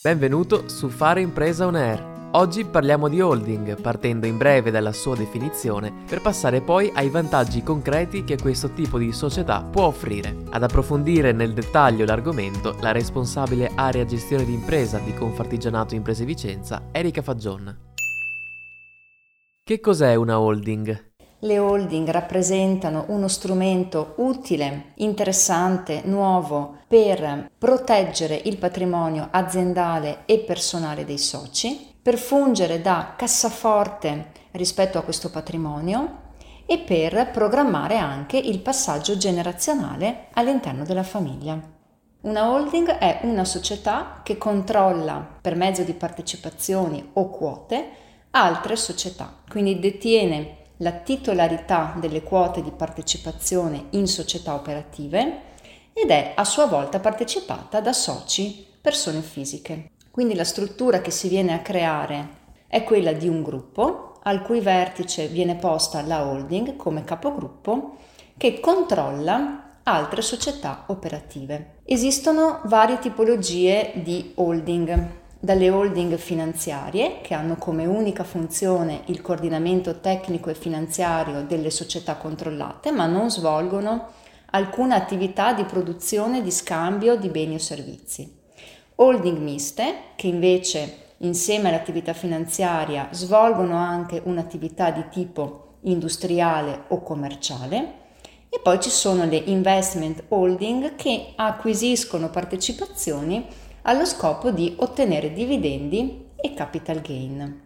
Benvenuto su Fare Impresa On Air. Oggi parliamo di holding, partendo in breve dalla sua definizione, per passare poi ai vantaggi concreti che questo tipo di società può offrire. Ad approfondire nel dettaglio l'argomento, la responsabile area gestione di impresa di Confartigianato Imprese Vicenza, Erika Fagion. Che cos'è una holding? Le holding rappresentano uno strumento utile, interessante, nuovo per proteggere il patrimonio aziendale e personale dei soci, per fungere da cassaforte rispetto a questo patrimonio e per programmare anche il passaggio generazionale all'interno della famiglia. Una holding è una società che controlla per mezzo di partecipazioni o quote altre società, quindi detiene la titolarità delle quote di partecipazione in società operative ed è a sua volta partecipata da soci, persone fisiche. Quindi la struttura che si viene a creare è quella di un gruppo al cui vertice viene posta la holding come capogruppo che controlla altre società operative. Esistono varie tipologie di holding dalle holding finanziarie che hanno come unica funzione il coordinamento tecnico e finanziario delle società controllate ma non svolgono alcuna attività di produzione di scambio di beni o servizi. Holding miste che invece insieme all'attività finanziaria svolgono anche un'attività di tipo industriale o commerciale e poi ci sono le investment holding che acquisiscono partecipazioni allo scopo di ottenere dividendi e capital gain.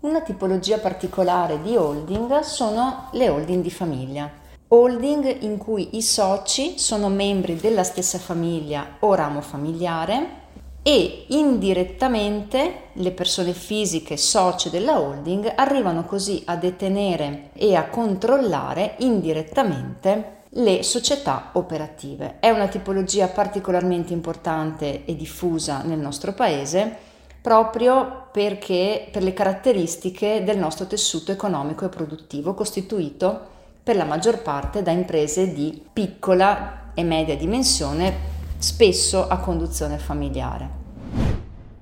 Una tipologia particolare di holding sono le holding di famiglia. Holding in cui i soci sono membri della stessa famiglia o ramo familiare e indirettamente le persone fisiche socie della holding arrivano così a detenere e a controllare indirettamente le società operative. È una tipologia particolarmente importante e diffusa nel nostro paese proprio perché per le caratteristiche del nostro tessuto economico e produttivo costituito per la maggior parte da imprese di piccola e media dimensione, spesso a conduzione familiare.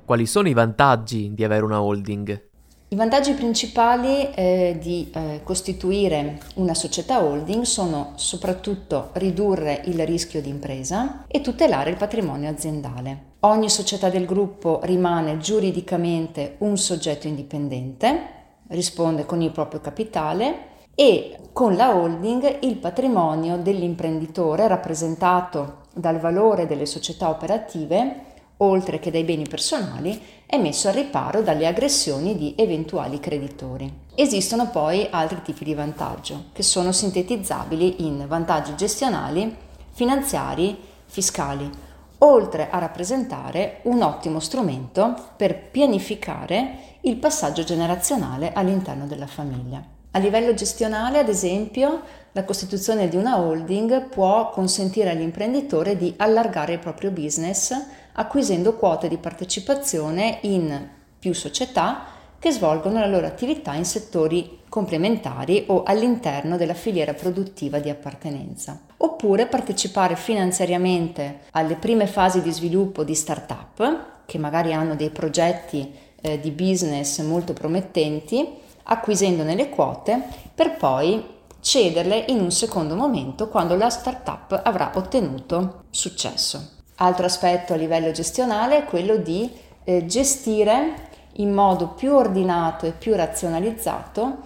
Quali sono i vantaggi di avere una holding? I vantaggi principali eh, di eh, costituire una società holding sono soprattutto ridurre il rischio di impresa e tutelare il patrimonio aziendale. Ogni società del gruppo rimane giuridicamente un soggetto indipendente, risponde con il proprio capitale e con la holding il patrimonio dell'imprenditore rappresentato dal valore delle società operative oltre che dai beni personali, è messo al riparo dalle aggressioni di eventuali creditori. Esistono poi altri tipi di vantaggio, che sono sintetizzabili in vantaggi gestionali, finanziari, fiscali, oltre a rappresentare un ottimo strumento per pianificare il passaggio generazionale all'interno della famiglia. A livello gestionale, ad esempio, la costituzione di una holding può consentire all'imprenditore di allargare il proprio business acquisendo quote di partecipazione in più società che svolgono la loro attività in settori complementari o all'interno della filiera produttiva di appartenenza. Oppure partecipare finanziariamente alle prime fasi di sviluppo di start-up che magari hanno dei progetti eh, di business molto promettenti, acquisendone le quote per poi cederle in un secondo momento quando la start-up avrà ottenuto successo. Altro aspetto a livello gestionale è quello di eh, gestire in modo più ordinato e più razionalizzato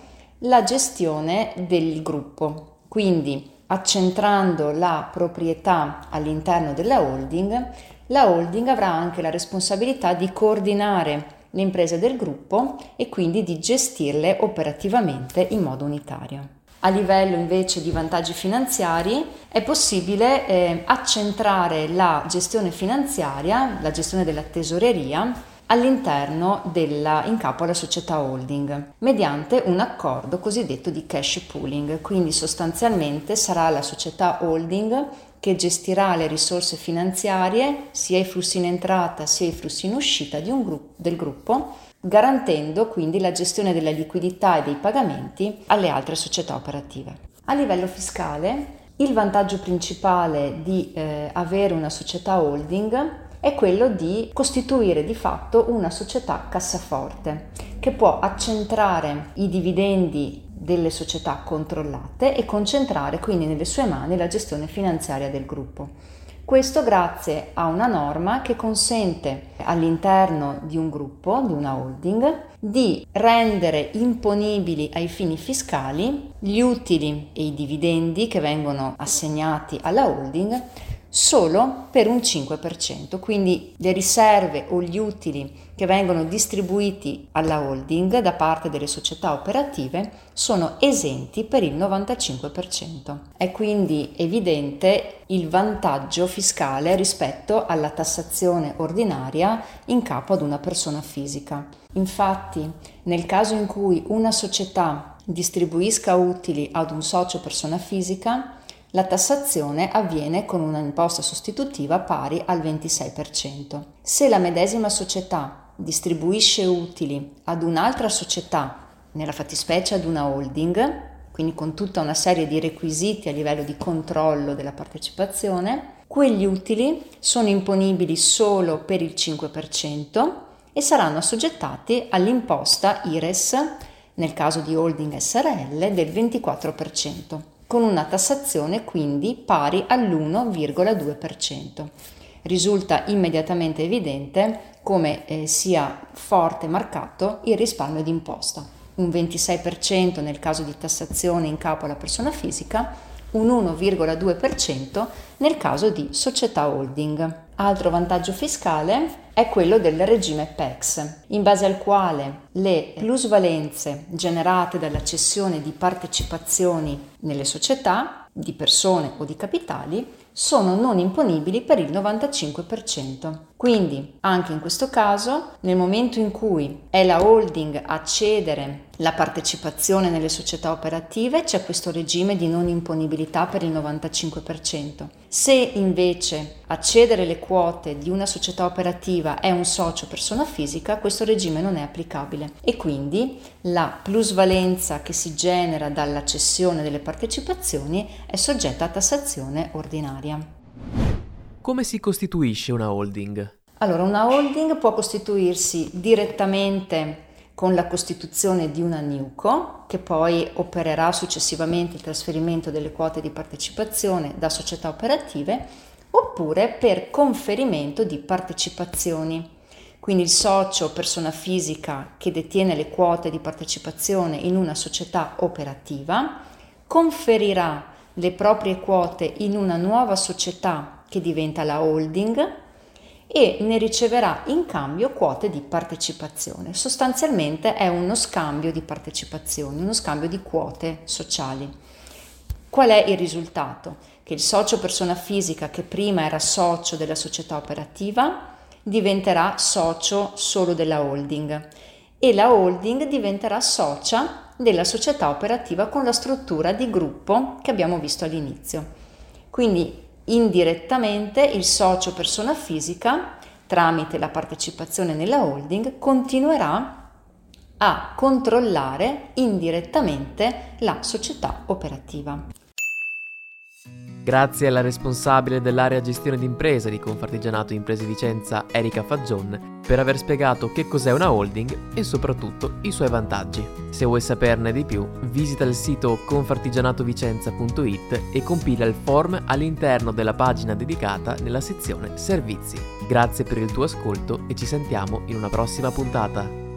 la gestione del gruppo. Quindi accentrando la proprietà all'interno della holding, la holding avrà anche la responsabilità di coordinare le imprese del gruppo e quindi di gestirle operativamente in modo unitario. A livello invece di vantaggi finanziari è possibile eh, accentrare la gestione finanziaria, la gestione della tesoreria all'interno della, in capo alla società holding mediante un accordo cosiddetto di cash pooling. Quindi sostanzialmente sarà la società holding che gestirà le risorse finanziarie, sia i flussi in entrata sia i flussi in uscita gruppo, del gruppo garantendo quindi la gestione della liquidità e dei pagamenti alle altre società operative. A livello fiscale, il vantaggio principale di eh, avere una società holding è quello di costituire di fatto una società cassaforte che può accentrare i dividendi delle società controllate e concentrare quindi nelle sue mani la gestione finanziaria del gruppo. Questo grazie a una norma che consente all'interno di un gruppo, di una holding, di rendere imponibili ai fini fiscali gli utili e i dividendi che vengono assegnati alla holding solo per un 5%, quindi le riserve o gli utili che vengono distribuiti alla holding da parte delle società operative sono esenti per il 95%. È quindi evidente il vantaggio fiscale rispetto alla tassazione ordinaria in capo ad una persona fisica. Infatti, nel caso in cui una società distribuisca utili ad un socio persona fisica, la tassazione avviene con una imposta sostitutiva pari al 26%. Se la medesima società distribuisce utili ad un'altra società, nella fattispecie ad una holding, quindi con tutta una serie di requisiti a livello di controllo della partecipazione, quegli utili sono imponibili solo per il 5% e saranno assoggettati all'imposta IRES, nel caso di holding SRL, del 24% con una tassazione quindi pari all'1,2%. Risulta immediatamente evidente come eh, sia forte marcato il risparmio d'imposta, un 26% nel caso di tassazione in capo alla persona fisica, un 1,2% nel caso di società holding. Altro vantaggio fiscale è quello del regime PEX, in base al quale le plusvalenze generate dalla cessione di partecipazioni nelle società, di persone o di capitali, sono non imponibili per il 95%. Quindi, anche in questo caso, nel momento in cui è la holding a cedere la partecipazione nelle società operative, c'è questo regime di non imponibilità per il 95%. Se invece a cedere le quote di una società operativa è un socio persona fisica, questo regime non è applicabile e quindi la plusvalenza che si genera dalla cessione delle partecipazioni è soggetta a tassazione ordinaria. Come si costituisce una holding? Allora, una holding può costituirsi direttamente con la costituzione di una NUCO che poi opererà successivamente il trasferimento delle quote di partecipazione da società operative oppure per conferimento di partecipazioni. Quindi il socio persona fisica che detiene le quote di partecipazione in una società operativa conferirà le proprie quote in una nuova società che diventa la holding e ne riceverà in cambio quote di partecipazione. Sostanzialmente è uno scambio di partecipazioni, uno scambio di quote sociali. Qual è il risultato? Che il socio persona fisica che prima era socio della società operativa diventerà socio solo della holding e la holding diventerà socia della società operativa con la struttura di gruppo che abbiamo visto all'inizio. Quindi indirettamente il socio persona fisica, tramite la partecipazione nella holding, continuerà a controllare indirettamente la società operativa. Grazie alla responsabile dell'area gestione d'impresa di Confartigianato Imprese Vicenza, Erika Faggion, per aver spiegato che cos'è una holding e soprattutto i suoi vantaggi. Se vuoi saperne di più, visita il sito confartigianatovicenza.it e compila il form all'interno della pagina dedicata nella sezione Servizi. Grazie per il tuo ascolto e ci sentiamo in una prossima puntata.